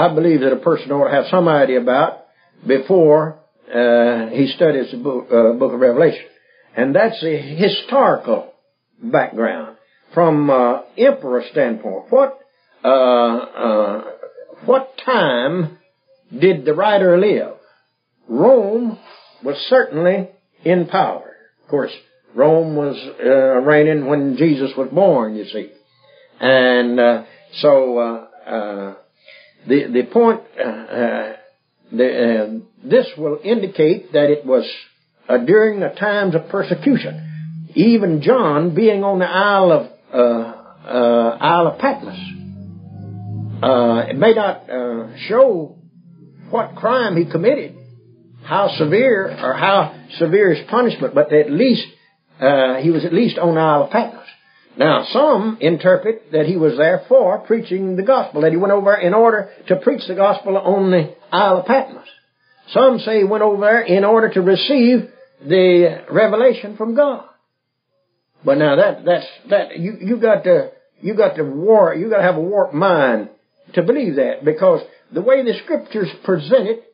I believe that a person ought to have some idea about before uh, he studies the book, uh, book of Revelation, and that's the historical background from uh, emperor standpoint. What uh, uh, what time did the writer live? Rome was certainly in power. Of course, Rome was uh, reigning when Jesus was born. You see, and so the the point uh, uh, the, uh, this will indicate that it was uh, during the times of persecution. Even John, being on the Isle of uh, uh, Isle of Patmos, it may not show what crime he committed, how severe or how severe his punishment, but at least he was at least on the Isle of Patmos. Now, some interpret that he was there for preaching the gospel, that he went over in order to preach the gospel on the Isle of Patmos. Some say he went over there in order to receive the revelation from God. But now that, that's, that, you, you got to, you got to war, you got to have a warped mind to believe that because the way the scriptures present it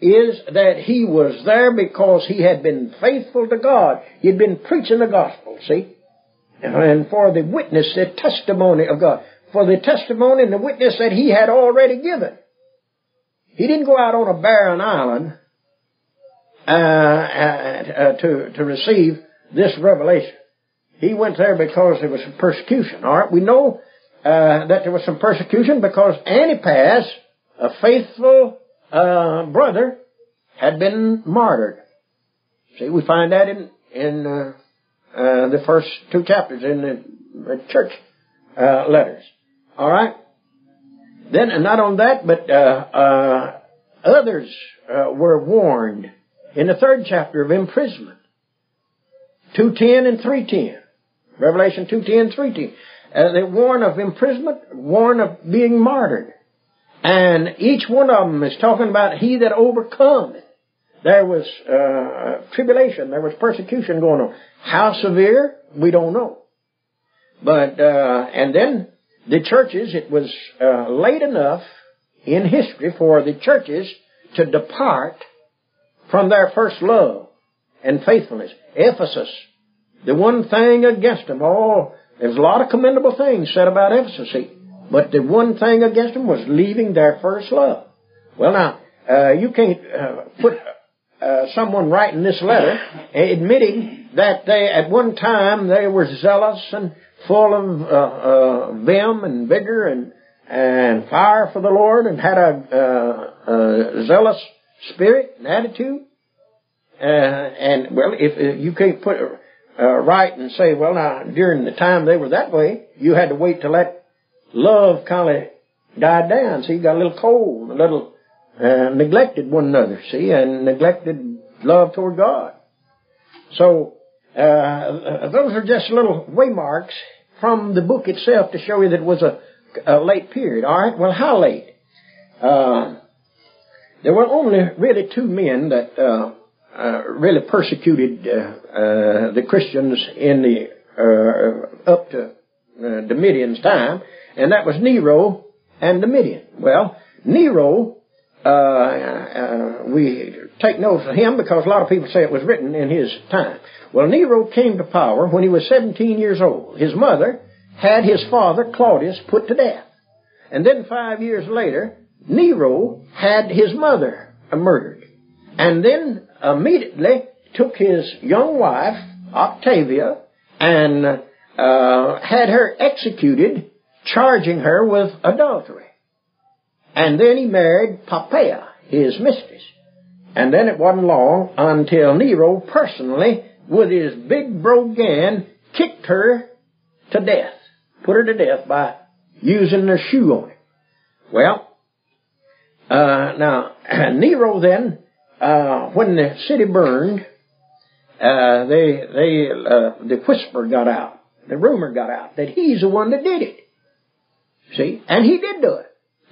is that he was there because he had been faithful to God. He had been preaching the gospel, see? And for the witness, the testimony of God, for the testimony and the witness that he had already given. He didn't go out on a barren island uh, uh, to to receive this revelation. He went there because there was some persecution. All right, we know uh, that there was some persecution because Antipas, a faithful uh, brother, had been martyred. See, we find that in in uh, the first two chapters in the church uh, letters. All right. Then, and not on that, but uh, uh others uh, were warned in the third chapter of imprisonment. 210 and 310. Revelation 210 310. Uh, they warn of imprisonment, warn of being martyred. And each one of them is talking about he that overcomes. There was uh, tribulation. There was persecution going on. How severe? We don't know. But uh, and then the churches. It was uh, late enough in history for the churches to depart from their first love and faithfulness. Ephesus, the one thing against them, all there's a lot of commendable things said about Ephesus, but the one thing against them was leaving their first love. Well, now uh, you can't uh, put uh, someone writing this letter admitting that they at one time they were zealous and full of uh, uh, vim and vigor and and fire for the Lord and had a, uh, a zealous spirit and attitude. Uh, and well, if you can't put it right and say, well, now during the time they were that way, you had to wait to let love kind of die down. So you got a little cold, a little uh, neglected one another, see, and neglected love toward God. So, uh, those are just little waymarks from the book itself to show you that it was a, a late period. All right, well, how late? Uh, there were only really two men that uh, uh, really persecuted uh, the Christians in the up to Domitian's time, and that was Nero and Domitian. Well, Nero uh, uh, we take note of him because a lot of people say it was written in his time. Well, Nero came to power when he was 17 years old. His mother had his father, Claudius, put to death. And then five years later, Nero had his mother murdered. And then immediately took his young wife, Octavia, and uh, had her executed, charging her with adultery. And then he married Poppaea, his mistress. And then it wasn't long until Nero personally, with his big brogan, kicked her to death. Put her to death by using a shoe on it. Well, Uh, now, Nero then, uh, when the city burned, uh, they, they, uh, the whisper got out, the rumor got out that he's the one that did it. See? And he did do it.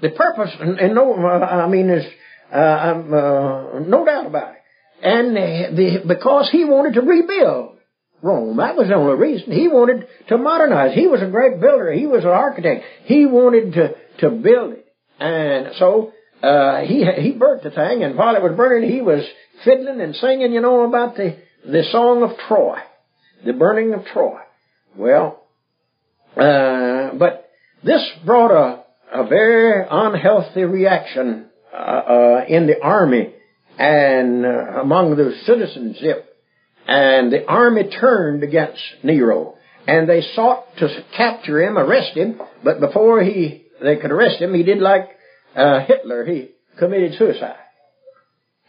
The purpose, and, and no, uh, I mean, there's, uh, uh, no doubt about it. And the, because he wanted to rebuild Rome. That was the only reason. He wanted to modernize. He was a great builder. He was an architect. He wanted to, to build it. And so, uh, he, he burnt the thing, and while it was burning, he was fiddling and singing, you know, about the, the song of Troy. The burning of Troy. Well, uh, but this brought a, a very unhealthy reaction, uh, uh in the army and uh, among the citizenship and the army turned against Nero. And they sought to capture him, arrest him, but before he, they could arrest him, he did like uh, Hitler. He committed suicide.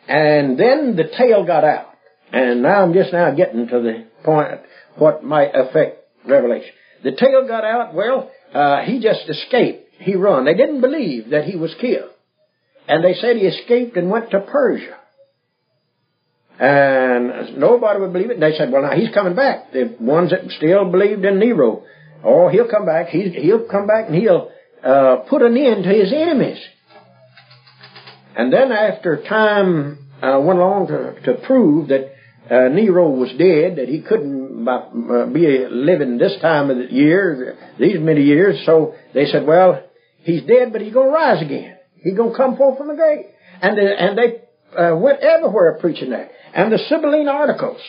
And then the tale got out. And now I'm just now getting to the point what might affect Revelation. The tale got out, well, uh, he just escaped. He run. They didn't believe that he was killed. And they said he escaped and went to Persia. And nobody would believe it. They said, well, now he's coming back. The ones that still believed in Nero. Oh, he'll come back. He's, he'll come back and he'll uh, put an end to his enemies. And then after time uh, went along to, to prove that uh, Nero was dead, that he couldn't uh, be living this time of the year, these many years, so they said, well, he's dead, but he's going to rise again. He's going to come forth from the grave. And, and they uh, went everywhere preaching that. And the Sibylline oracles,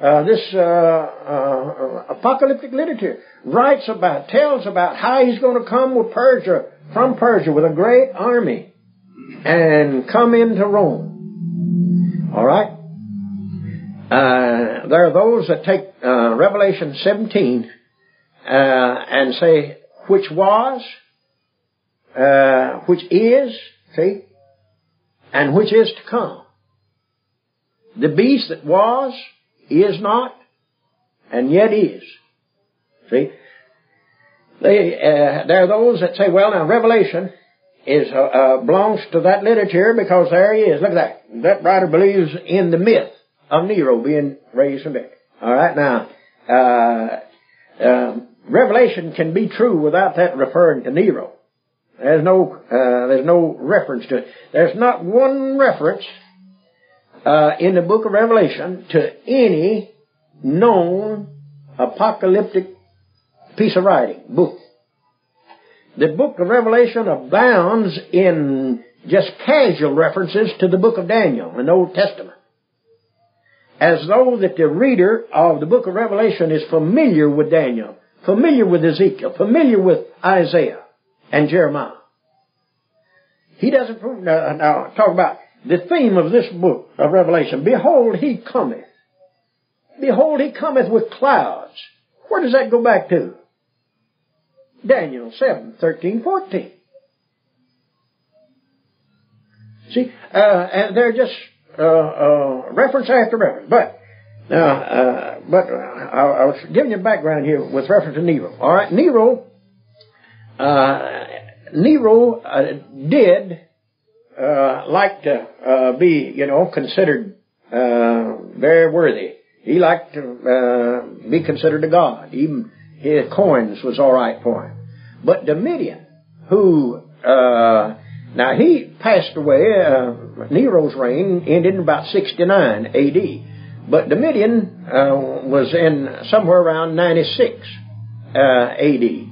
uh, this uh, uh, apocalyptic literature writes about, tells about how he's going to come with Persia, from Persia, with a great army, and come into Rome. All right. Uh, there are those that take uh, Revelation 17 and say which was, which is, see, and which is to come. The beast that was, is not, and yet is. See? They, uh, there are those that say, well now Revelation is, uh, uh, belongs to that literature because there he is. Look at that. That writer believes in the myth of Nero being raised from dead. Alright, now, uh, um, Revelation can be true without that referring to Nero. There's no, uh, there's no reference to it. There's not one reference uh, in the book of Revelation to any known apocalyptic piece of writing, book. The book of Revelation abounds in just casual references to the book of Daniel in the Old Testament. As though that the reader of the book of Revelation is familiar with Daniel, familiar with Ezekiel, familiar with Isaiah and Jeremiah. He doesn't prove, now, now talk about the theme of this book of Revelation. Behold, he cometh. Behold, he cometh with clouds. Where does that go back to? Daniel 7, 13, 14. See, uh, and they're just uh, uh, reference after reference. But now, uh, but I, I, was giving you background here with reference to Nero. All right, Nero, uh, Nero uh, did uh, like to uh, be, you know, considered uh, very worthy. He liked to uh, be considered a god. Even his coins was all right for him. But Domitian, who uh, now he passed away. Uh, Nero's reign ended in about 69 A.D. But Domitian was in somewhere around 96 A.D.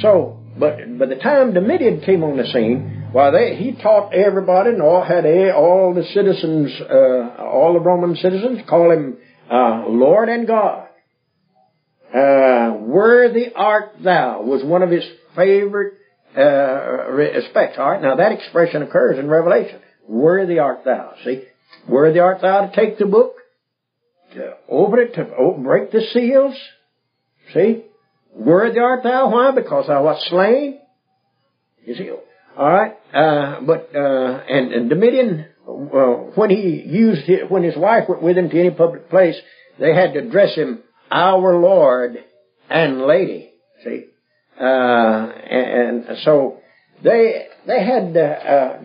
So, but by the time Domitian came on the scene, why, they, he taught everybody and all, had a, all the citizens, uh, all the Roman citizens call him uh, Lord and God. Uh, worthy art thou was one of his favorite uh, respects. All right, now that expression occurs in Revelation. Worthy art thou. See, worthy art thou to take the book, to open it, to break the seals. See, worthy art thou. Why? Because thou wast slain. You see, all right, uh, but uh, and, and Domitian, uh, when he used his, when his wife went with him to any public place, they had to address him our Lord and Lady. See, uh, and, and so They they had uh, uh,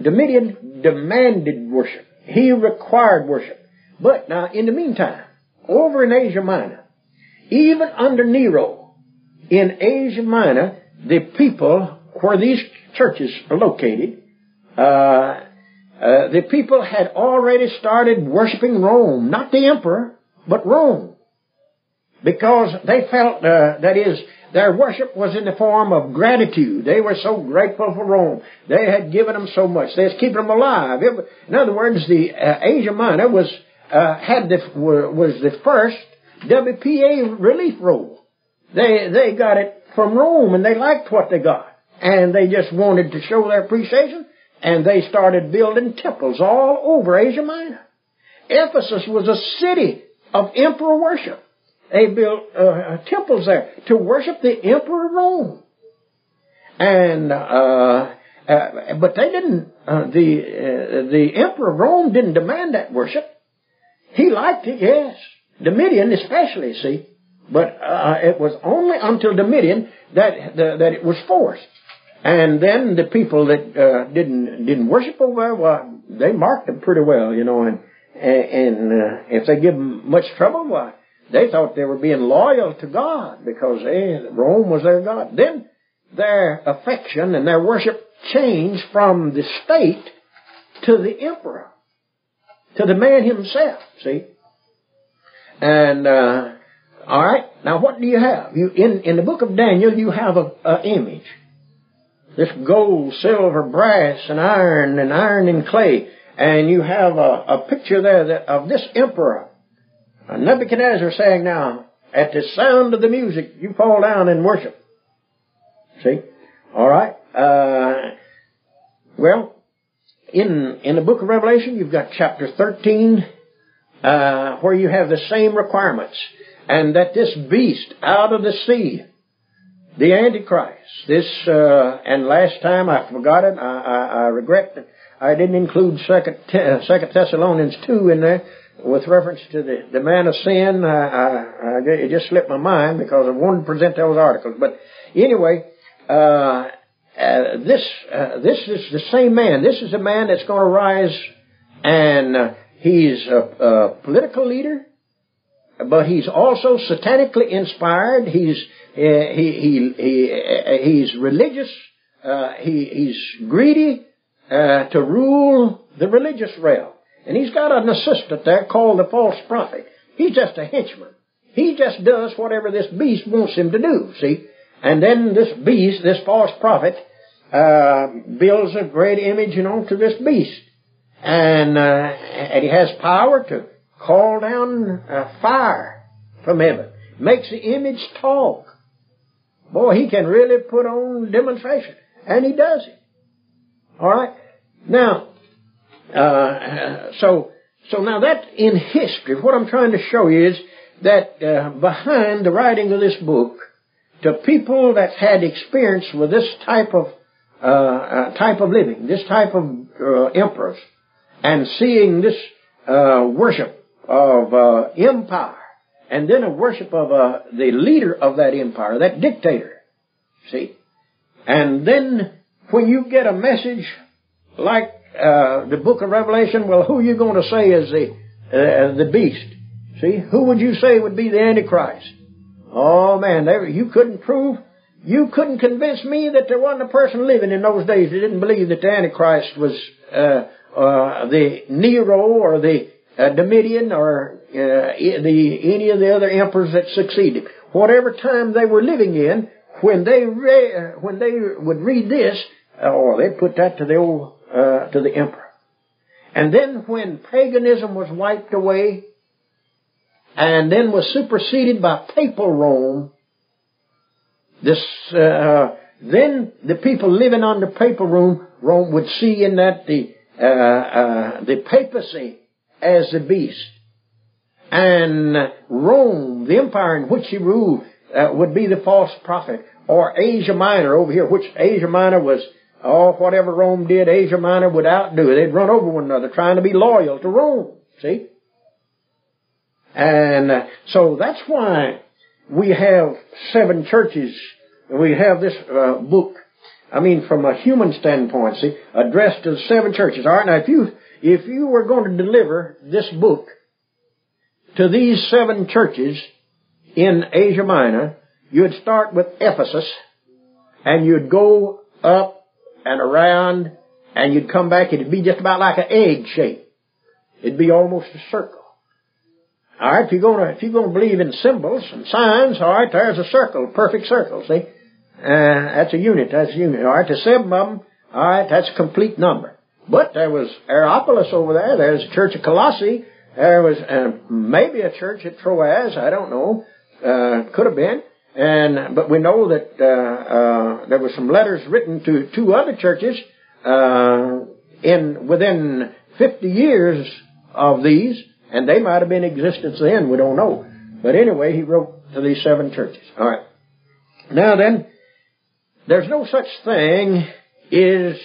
Domitian demanded worship. He required worship. But now, in the meantime, over in Asia Minor, even under Nero, in Asia Minor, the people where these churches are located, uh, uh, the people had already started worshiping Rome, not the emperor, but Rome, because they felt uh, that is their worship was in the form of gratitude. They were so grateful for Rome. They had given them so much. They was keeping them alive. It, in other words, the uh, Asia Minor was uh, had the was the first WPA relief roll. They they got it from Rome, and they liked what they got, and they just wanted to show their appreciation, and they started building temples all over Asia Minor. Ephesus was a city of emperor worship. They built uh, temples there to worship the emperor of Rome, and uh, uh, but they didn't. Uh, the uh, the emperor of Rome didn't demand that worship. He liked it, yes. Domitian especially, see. But uh, it was only until Domitian that the, that it was forced. And then the people that uh, didn't didn't worship over well, they marked them pretty well, you know. And and uh, if they give them much trouble, why they thought they were being loyal to God because they, Rome was their God. Then their affection and their worship changed from the state to the emperor to the man himself, see? And, uh, alright, now what do you have? You, in, in the book of Daniel, you have a, a image. This gold, silver, brass, and iron, and iron and clay. And you have a, a picture there that, of this emperor. Nebuchadnezzar saying now, at the sound of the music, you fall down and worship. See? Alright? Uh, well, in, in the book of Revelation, you've got chapter 13, uh, where you have the same requirements. And that this beast out of the sea, the Antichrist, this, uh, and last time I forgot it, I, I, I regret that I didn't include Second, uh, Second Thessalonians 2 in there with reference to the, the man of sin. I, I, it just slipped my mind because I wanted to present those articles. But anyway, uh, uh, this uh, this is the same man. This is a man that's going to rise, and uh, he's a, a, political leader, but he's also satanically inspired. He's uh, he he he uh, he's religious. he he's greedy to rule the religious realm, and he's got an assistant there called the false prophet. He's just a henchman. He just does whatever this beast wants him to do. See. And then this beast, this false prophet, uh, builds a great image, know, to this beast. And, uh, and he has power to call down a fire from heaven. Makes the image talk. Boy, he can really put on demonstration. And he does it. Alright? Now, uh, so, so now that in history, what I'm trying to show you is that uh, behind the writing of this book, to people that had experience with this type of uh, uh, type of living, this type of uh, emperors, and seeing this uh, worship of uh, empire, and then a worship of uh, the leader of that empire, that dictator. See, and then when you get a message like the Book of Revelation, well, who are you going to say is the the beast? See, who would you say would be the Antichrist? Oh man, they, you couldn't prove, you couldn't convince me that there wasn't a person living in those days that didn't believe that the Antichrist was uh, uh, the Nero or the uh, Domitian or uh, the any of the other emperors that succeeded. Whatever time they were living in, when they re- when they would read this, oh, they'd put that to the old uh, to the emperor. And then when paganism was wiped away, and then was superseded by papal Rome. This, uh, then the people living under papal Rome, Rome would see in that the, uh, uh, the papacy as the beast. And Rome, the empire in which he ruled, uh, would be the false prophet. Or Asia Minor over here, which Asia Minor was, oh, whatever Rome did, Asia Minor would outdo. They'd run over one another trying to be loyal to Rome. See? And uh, so that's why we have seven churches. We have this uh, book I mean, from a human standpoint, see, addressed to the seven churches. All right, now if you, if you were going to deliver this book to these seven churches in Asia Minor, you'd start with Ephesus, and you'd go up and around, and you'd come back, it'd be just about like an egg shape. It'd be almost a circle. Alright, if you're gonna, if you're gonna believe in symbols and signs, alright, there's a circle, perfect circle, see? Uh, that's a unit, that's a unit. Alright, the seven of them, alright, that's a complete number. But there was Hierapolis over there, there's a church of Colossae, there was uh, maybe a church at Troas, I don't know, uh, could have been. And, but we know that, uh, uh, there were some letters written to two other churches, uh, in, within 50 years of these, and they might have been in existence then, we don't know. But anyway, he wrote to these seven churches. Alright. Now then, there's no such thing as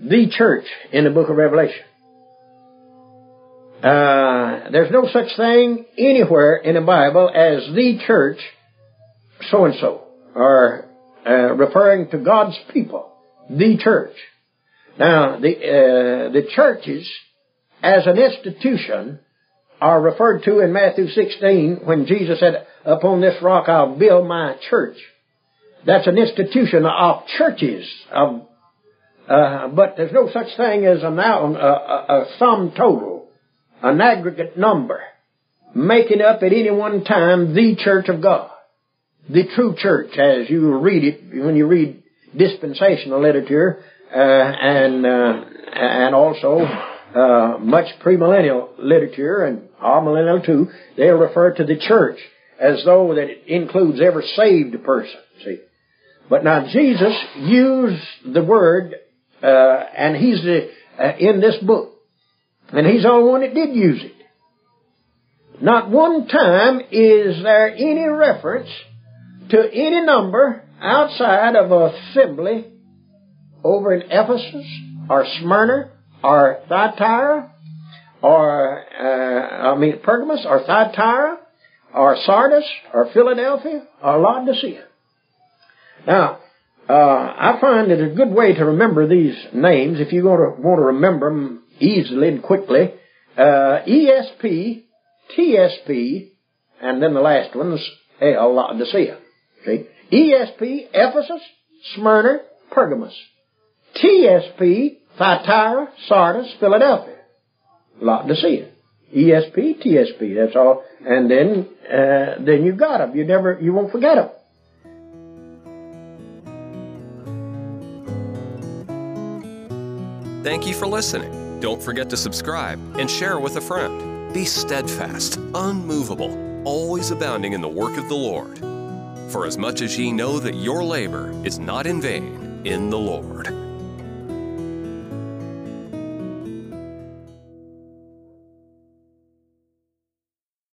the church in the book of Revelation. Uh, there's no such thing anywhere in the Bible as the church so and so, or uh, referring to God's people, the church. Now, the uh, the churches as an institution are referred to in Matthew 16 when Jesus said, upon this rock I'll build my church. That's an institution of churches, of, uh, but there's no such thing as a, a, a sum total, an aggregate number, making up at any one time the church of God. The true church, as you read it, when you read dispensational literature, uh, and, uh, and also uh, much premillennial literature and amillennial too, they'll refer to the church as though that it includes every saved person. See, but now Jesus used the word, uh, and he's the, uh, in this book, and he's the only one that did use it. Not one time is there any reference to any number outside of assembly over in Ephesus or Smyrna or Thyatira, or, uh, I mean, Pergamos, or Thyatira, or Sardis, or Philadelphia, or Laodicea. Now, uh, I find it a good way to remember these names, if you want to, want to remember them easily and quickly, uh, ESP, TSP, and then the last one is Laodicea. Okay? ESP, Ephesus, Smyrna, Pergamos. TSP, Thyatira, Sardis, Philadelphia. Laodicea. ESP, TSP, that's all. And then, uh, then you got them. You never, you won't forget them. Thank you for listening. Don't forget to subscribe and share with a friend. Be steadfast, unmovable, always abounding in the work of the Lord. For as much as ye know that your labor is not in vain in the Lord.